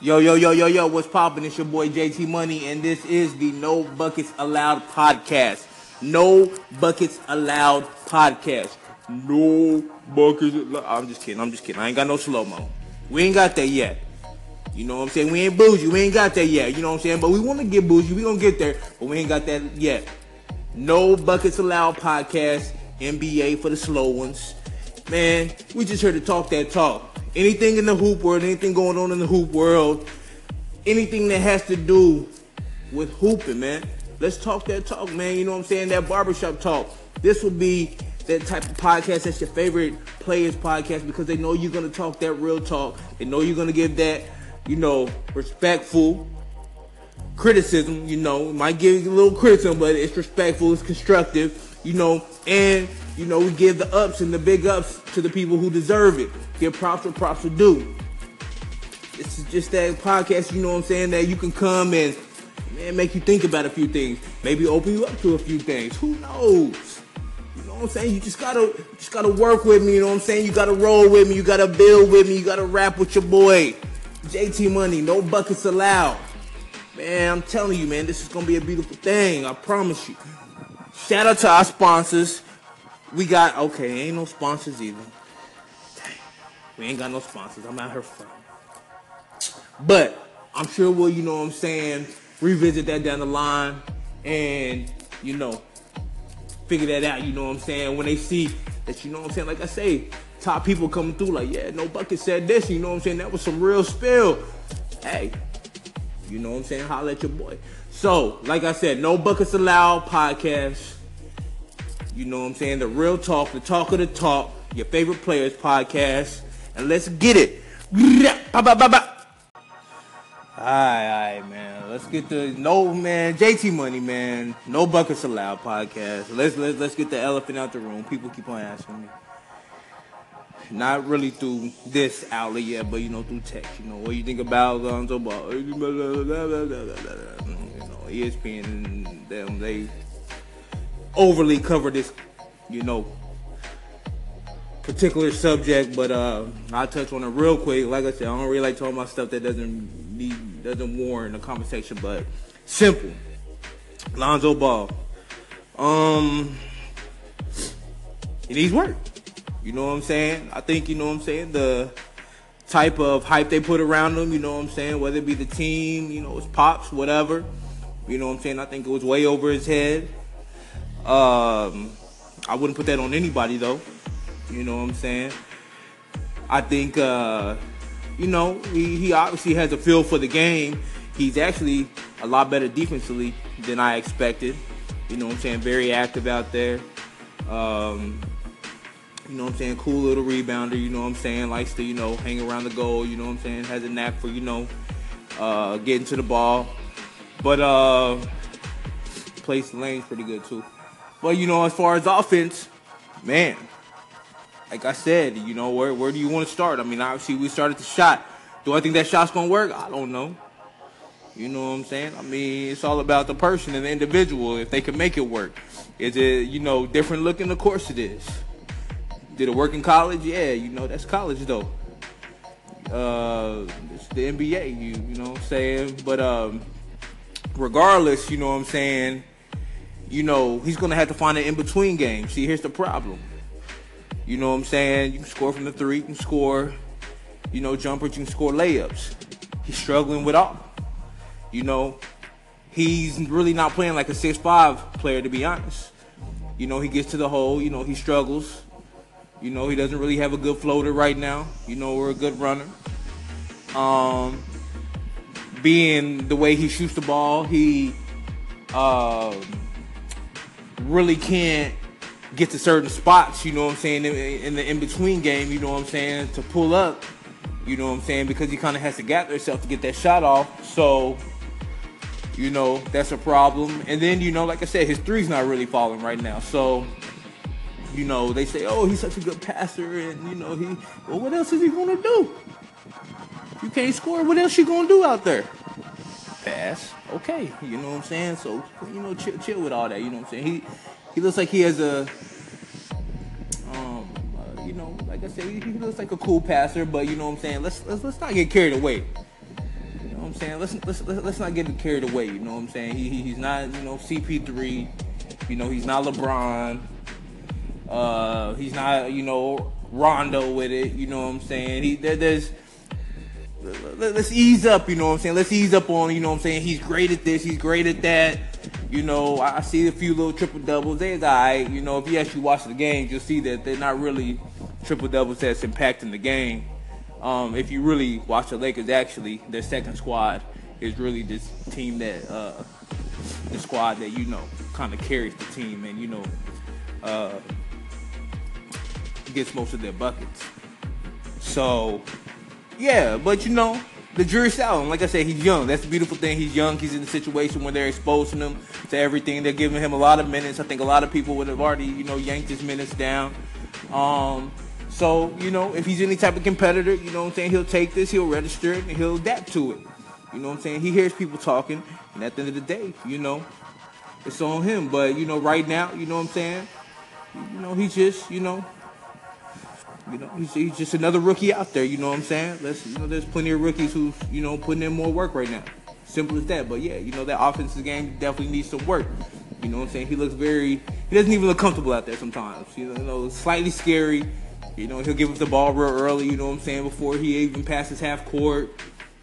Yo, yo, yo, yo, yo, what's poppin'? It's your boy JT Money, and this is the No Buckets Allowed podcast. No Buckets Allowed podcast. No Buckets Allowed. I'm just kidding, I'm just kidding. I ain't got no slow mo. We ain't got that yet. You know what I'm saying? We ain't bougie, we ain't got that yet. You know what I'm saying? But we wanna get bougie, we gonna get there, but we ain't got that yet. No Buckets Allowed podcast, NBA for the slow ones. Man, we just here to talk that talk anything in the hoop world, anything going on in the hoop world, anything that has to do with hooping, man. Let's talk that talk, man. You know what I'm saying? That barbershop talk. This will be that type of podcast that's your favorite players podcast because they know you're gonna talk that real talk. They know you're gonna give that, you know, respectful criticism. You know, might give you a little criticism, but it's respectful, it's constructive. You know, and you know we give the ups and the big ups to the people who deserve it. Give props where props are due. This is just that podcast, you know what I'm saying, that you can come and man, make you think about a few things. Maybe open you up to a few things. Who knows? You know what I'm saying? You just gotta just gotta work with me, you know what I'm saying? You gotta roll with me, you gotta build with me, you gotta rap with your boy. JT Money, no buckets allowed. Man, I'm telling you, man, this is gonna be a beautiful thing. I promise you. Shout out to our sponsors. We got okay, ain't no sponsors either. We ain't got no sponsors. I'm out here from. But I'm sure we'll, you know what I'm saying, revisit that down the line and, you know, figure that out, you know what I'm saying, when they see that, you know what I'm saying, like I say, top people coming through, like, yeah, no bucket said this, you know what I'm saying, that was some real spill. Hey, you know what I'm saying, holla at your boy. So, like I said, no buckets allowed podcast. You know what I'm saying, the real talk, the talk of the talk, your favorite players podcast and let's get it. Alright, man. Let's get the no man, JT money, man. No buckets allowed podcast. Let's let's let's get the elephant out the room. People keep on asking me. Not really through this outlet yet, but you know through text. You know what you think about Lonzo Ball? ESPN and them they overly cover this, you know, particular subject, but uh, I'll touch on it real quick. Like I said, I don't really like talking about stuff that doesn't need, doesn't warrant a conversation, but simple. Lonzo Ball. Um, he needs work. You know what I'm saying? I think, you know what I'm saying, the type of hype they put around him, you know what I'm saying, whether it be the team, you know, it's pops, whatever. You know what I'm saying? I think it was way over his head. Um, I wouldn't put that on anybody though. You know what I'm saying? I think, uh, you know, he, he obviously has a feel for the game. He's actually a lot better defensively than I expected. You know what I'm saying? Very active out there. Um, you know what I'm saying? Cool little rebounder. You know what I'm saying? Likes to, you know, hang around the goal. You know what I'm saying? Has a knack for, you know, uh, getting to the ball. But uh, plays the lanes pretty good too. But you know, as far as offense, man, like I said, you know, where where do you want to start? I mean, obviously we started the shot. Do I think that shot's gonna work? I don't know. You know what I'm saying? I mean, it's all about the person and the individual if they can make it work. Is it, you know, different looking? Of course it is. Did it work in college? Yeah, you know, that's college though. Uh, it's the NBA, you you know what I'm saying? But um, regardless, you know what I'm saying, you know, he's gonna have to find an in-between game. See, here's the problem. You know what I'm saying? You can score from the three, you can score, you know, jumpers, you can score layups. He's struggling with all. You know, he's really not playing like a six-five player, to be honest. You know, he gets to the hole, you know, he struggles. You know, he doesn't really have a good floater right now. You know, we're a good runner. Um, being the way he shoots the ball, he uh, really can't get to certain spots, you know what I'm saying, in, in the in between game, you know what I'm saying, to pull up, you know what I'm saying, because he kind of has to gather himself to get that shot off. So, you know, that's a problem. And then, you know, like I said, his three's not really falling right now. So, you know, they say, oh, he's such a good passer, and you know, he. Well, what else is he gonna do? You can't score. What else you gonna do out there? Pass. Okay, you know what I'm saying. So, you know, chill, chill with all that. You know what I'm saying. He he looks like he has a, um, uh, you know, like I said, he, he, looks like a cool passer. But you know what I'm saying. Let's let's let's not get carried away. You know what I'm saying? Let's let's let's not get carried away. You know what I'm saying? He, he's not you know CP3. You know he's not LeBron. Uh, he's not you know Rondo with it. You know what I'm saying? He there, there's let's ease up, you know what I'm saying? Let's ease up on, you know what I'm saying? He's great at this, he's great at that. You know, I see a few little triple doubles. They're guy, you know, if you actually watch the game, you'll see that they're not really triple doubles that's impacting the game. Um, if you really watch the Lakers, actually, their second squad is really this team that, uh, the squad that, you know, kind of carries the team and, you know, uh, gets most of their buckets. So, yeah, but you know, the jury's out. And like I said, he's young. That's the beautiful thing. He's young. He's in a situation where they're exposing him to everything. They're giving him a lot of minutes. I think a lot of people would have already, you know, yanked his minutes down. Um, so, you know, if he's any type of competitor, you know what I'm saying, he'll take this, he'll register it, and he'll adapt to it. You know what I'm saying? He hears people talking, and at the end of the day, you know, it's on him. But, you know, right now, you know what I'm saying? You know, he's just, you know, you know, he's, he's, just another rookie out there. You know what I'm saying? Let's, you know, there's plenty of rookies who's, you know, putting in more work right now. Simple as that. But yeah, you know, that offensive game definitely needs some work. You know what I'm saying? He looks very, he doesn't even look comfortable out there sometimes. You know, slightly scary. You know, he'll give us the ball real early, you know what I'm saying, before he even passes half court.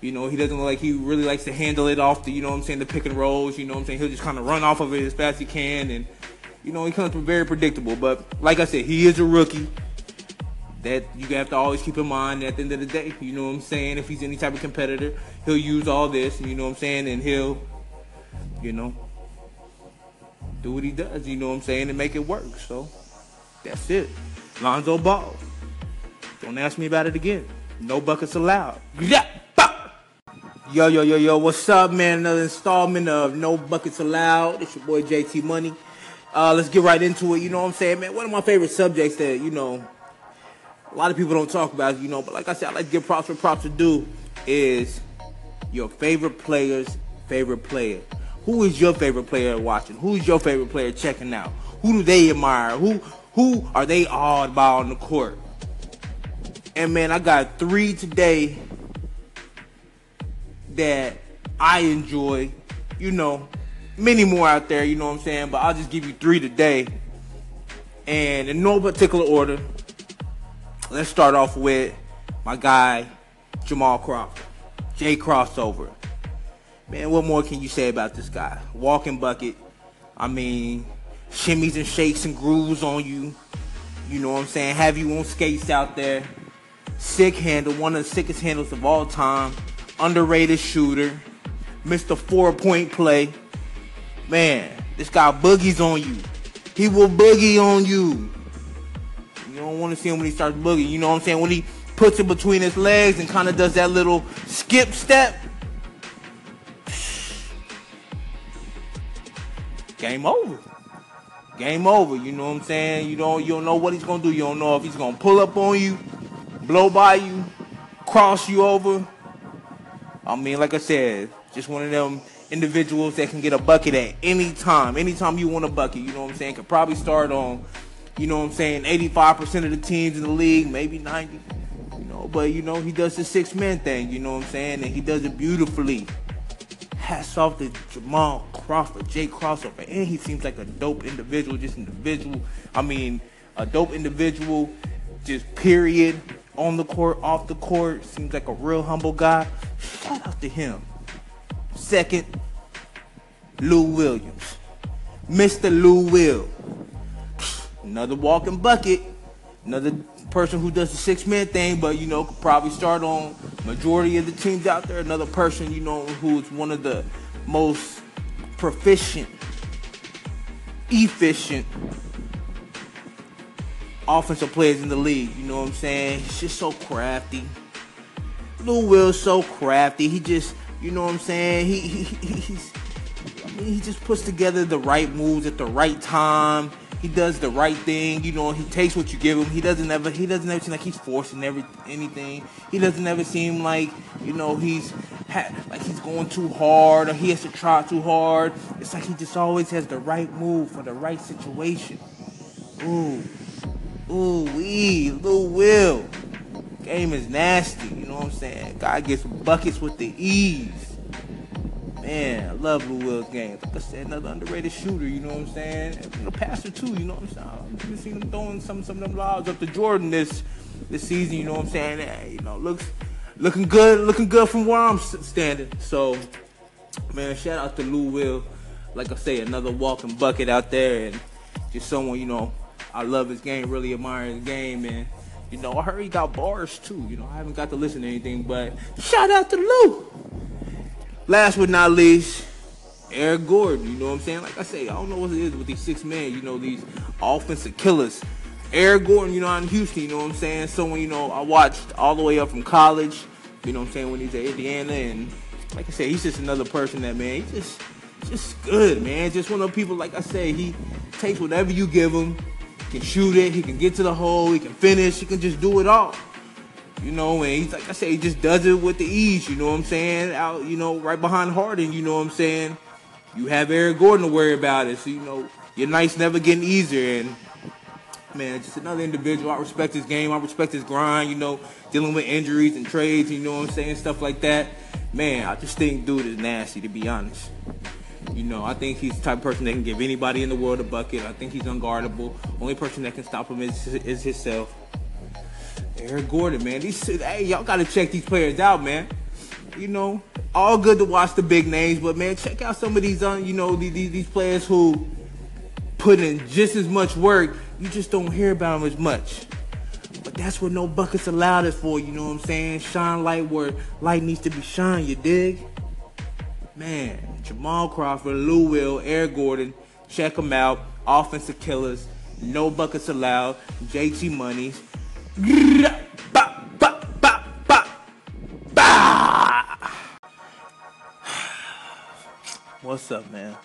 You know, he doesn't look like he really likes to handle it off the, you know what I'm saying, the pick and rolls. You know what I'm saying? He'll just kind of run off of it as fast as he can. And, you know, he comes from very predictable. But like I said, he is a rookie that you have to always keep in mind at the end of the day. You know what I'm saying? If he's any type of competitor, he'll use all this, you know what I'm saying, and he'll, you know, do what he does, you know what I'm saying, and make it work. So that's it. Lonzo Ball. Don't ask me about it again. No buckets allowed. Yeah. Yo, yo, yo, yo, what's up, man? Another installment of No Buckets Allowed. It's your boy JT Money. Uh, let's get right into it. You know what I'm saying, man? One of my favorite subjects that, you know, a lot of people don't talk about, you know, but like I said, I like to give props for props to due is your favorite player's favorite player. Who is your favorite player watching? Who's your favorite player checking out? Who do they admire? Who who are they awed by on the court? And man, I got three today that I enjoy. You know, many more out there, you know what I'm saying? But I'll just give you three today. And in no particular order, let's start off with my guy, Jamal Crawford. J Crossover. Man, what more can you say about this guy? Walking bucket. I mean, shimmies and shakes and grooves on you. You know what I'm saying? Have you on skates out there. Sick handle, one of the sickest handles of all time. Underrated shooter. Mr. Four point play. Man, this guy boogies on you. He will boogie on you. Don't want to see him when he starts boogieing. You know what I'm saying? When he puts it between his legs and kind of does that little skip step. Game over. Game over. You know what I'm saying? You don't you don't know what he's gonna do. You don't know if he's gonna pull up on you, blow by you, cross you over. I mean, like I said, just one of them individuals that can get a bucket at any time. Anytime you want a bucket, you know what I'm saying? Could probably start on you know what I'm saying, 85% of the teams in the league, maybe 90. You know, but you know, he does the six man thing, you know what I'm saying? And he does it beautifully. Hats off to Jamal Crawford, Jay Crossover. And he seems like a dope individual, just individual. I mean, a dope individual, just period. On the court, off the court. Seems like a real humble guy. Shout out to him. Second, Lou Williams. Mr. Lou Will another walking bucket, another person who does the six man thing, but you know could probably start on majority of the teams out there. Another person you know who's one of the most proficient, efficient offensive players in the league. You know what I'm saying? He's just so crafty. Lou Will's so crafty. He just, you know what I'm saying? He, he he's I mean, he just puts together the right moves at the right time he does the right thing. You know, he takes what you give him. He doesn't ever he doesn't ever seem like he's forcing every anything. He doesn't ever seem like you know he's ha- like he's going too hard or he has to try too hard. It's like he just always has the right move for the right situation. Ooh, ooh, wee, Lou Will. Game is nasty. You know what I'm saying? Guy gets buckets with the ease. Man, I love Lou Will's game. Like I said, another underrated shooter, you know what I'm saying? And a passer too, you know what I'm saying? I've seen him throwing some some of them lobs up to Jordan this this season, you know what I'm saying? Hey, you know, looks looking good, looking good from where I'm standing. So, man, shout out to Lou Will. Like I say, another walking bucket out there, and just someone you know. I love his game, really admire his game, and you know, I heard he got bars too. You know, I haven't got to listen to anything, but shout out to Lou. Last but not least, Eric Gordon. You know what I'm saying? Like I say, I don't know what it is with these six men. You know, these offensive killers. Eric Gordon, you know, out in Houston. You know what I'm saying? Someone you know I watched all the way up from college. You know what I'm saying? When he's at Indiana, and like I said, he's just another person that man. He's just just good, man. Just one of the people. Like I say, he takes whatever you give him. He can shoot it. He can get to the hole. He can finish. He can just do it all. You know, and he's like I say, he just does it with the ease. You know what I'm saying? Out, you know, right behind Harden. You know what I'm saying? You have Eric Gordon to worry about it. So you know, your night's never getting easier. And man, just another individual. I respect his game. I respect his grind. You know, dealing with injuries and trades. You know what I'm saying? Stuff like that. Man, I just think dude is nasty to be honest. You know, I think he's the type of person that can give anybody in the world a bucket. I think he's unguardable. Only person that can stop him is, is himself. Eric Gordon, man. These hey, y'all gotta check these players out, man. You know, all good to watch the big names, but man, check out some of these, uh, you know, these, these players who put in just as much work. You just don't hear about them as much. But that's what no buckets allowed is for. You know what I'm saying? Shine light where light needs to be shine. You dig? Man, Jamal Crawford, Lou Will, Eric Gordon, check them out. Offensive killers, no buckets allowed. JT Monies. What's up, man?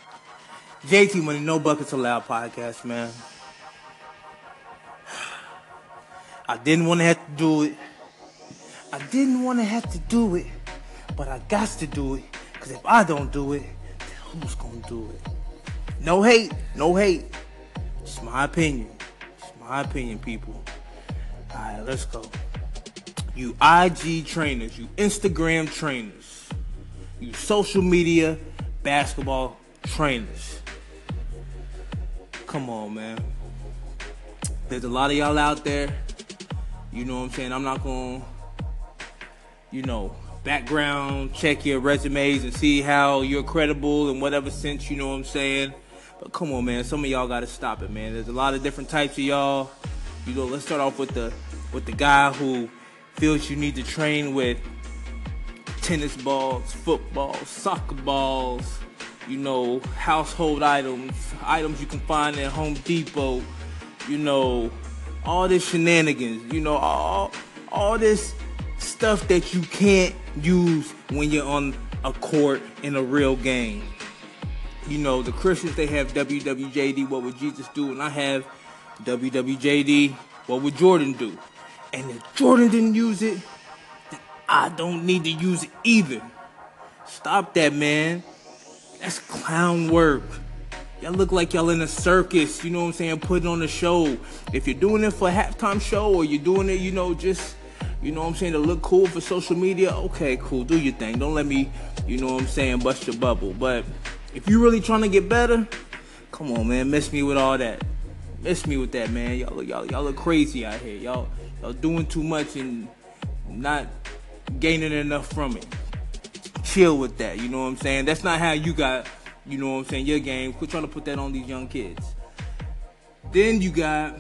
JT Money, No Buckets Allowed podcast, man. I didn't want to have to do it. I didn't want to have to do it, but I got to do it. Because if I don't do it, then who's going to do it? No hate, no hate. It's my opinion. It's my opinion, people. All right, let's go. You IG trainers, you Instagram trainers, you social media basketball trainers. Come on, man. There's a lot of y'all out there. You know what I'm saying? I'm not going to, you know, background check your resumes and see how you're credible in whatever sense, you know what I'm saying? But come on, man. Some of y'all got to stop it, man. There's a lot of different types of y'all. You know, let's start off with the with the guy who feels you need to train with tennis balls, footballs, soccer balls, you know, household items, items you can find at Home Depot, you know, all this shenanigans, you know, all all this stuff that you can't use when you're on a court in a real game. You know, the Christians they have WWJD, what would Jesus do? And I have WWJD, what would Jordan do? And if Jordan didn't use it, then I don't need to use it either. Stop that, man. That's clown work. Y'all look like y'all in a circus, you know what I'm saying, putting on a show. If you're doing it for a halftime show or you're doing it, you know, just, you know what I'm saying, to look cool for social media, okay, cool, do your thing. Don't let me, you know what I'm saying, bust your bubble. But if you're really trying to get better, come on, man, miss me with all that. Miss me with that, man. Y'all, y'all, y'all look crazy out here. Y'all, y'all doing too much and not gaining enough from it chill with that. You know what I'm saying? That's not how you got, you know what I'm saying, your game. Quit trying to put that on these young kids. Then you got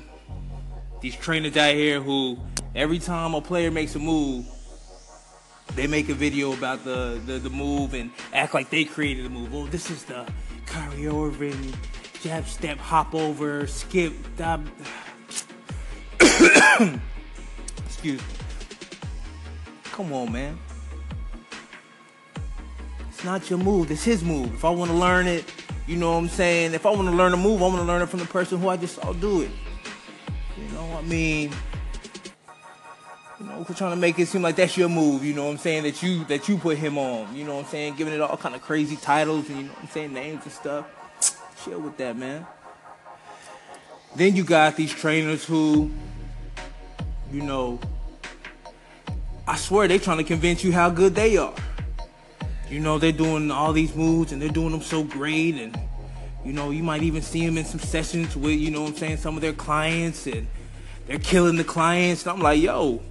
these trainers out here who every time a player makes a move, they make a video about the, the, the move and act like they created the move. Oh, this is the Kyrie Irving jab step hop over skip dab. Excuse me. Come on, man. It's not your move. It's his move. If I want to learn it, you know what I'm saying? If I want to learn a move, I want to learn it from the person who I just saw do it. You know, what I mean, you know, we're trying to make it seem like that's your move. You know what I'm saying? That you that you put him on. You know what I'm saying? Giving it all kind of crazy titles and you know what I'm saying names and stuff. Chill with that, man. Then you got these trainers who, you know, I swear they trying to convince you how good they are. you know, they're doing all these moves and they're doing them so great. And, you know, you might even see them in some sessions with, you know I'm saying, some of their clients and they're killing the clients. And I'm like, yo,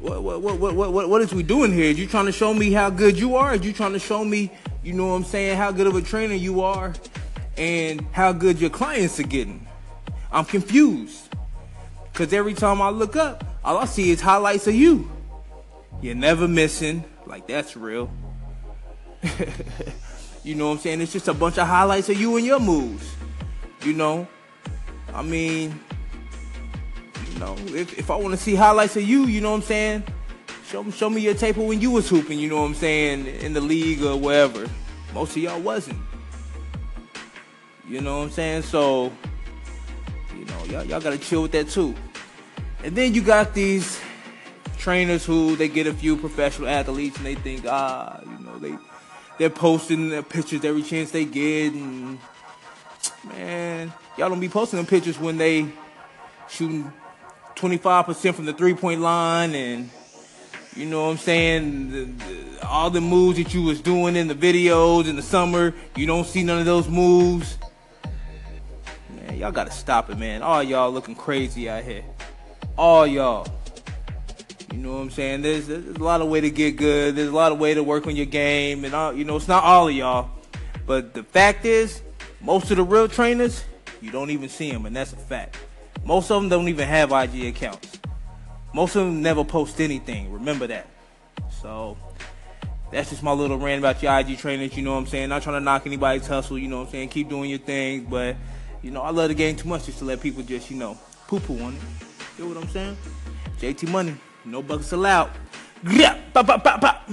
what, what, what, what, what, what is we doing here? Are you trying to show me how good you are? Are you trying to show me, you know what I'm saying, how good of a trainer you are and how good your clients are getting? I'm confused. Because every time I look up, all I see is highlights of you. You're never missing. Like, that's real. you know what I'm saying? It's just a bunch of highlights of you and your moves. You know? I mean, you know, if, if I want to see highlights of you, you know what I'm saying? Show, show me your tape when you was hooping, you know what I'm saying, in the league or wherever. Most of y'all wasn't. You know what I'm saying? So, you know, y'all, y'all gotta chill with that too. And then you got these trainers who they get a few professional athletes and they think, ah, you know, they they're posting their pictures every chance they get and man, y'all don't be posting them pictures when they shooting 25% from the three-point line and you know what I'm saying? The, the, all the moves that you was doing in the videos in the summer, you don't see none of those moves. Man, y'all gotta stop it, man. All y'all looking crazy out here all y'all. You know what I'm saying? There's, there's a lot of way to get good. There's a lot of way to work on your game, and all, you know it's not all of y'all. But the fact is, most of the real trainers, you don't even see them, and that's a fact. Most of them don't even have IG accounts. Most of them never post anything. Remember that. So that's just my little rant about your IG trainers. You know what I'm saying? Not trying to knock anybody's hustle. You know what I'm saying? Keep doing your thing, but you know I love the game too much just to let people just you know poo poo on it. You know what I'm saying? JT Money, no buckets allowed. Yeah, pop, pop, pop, pop.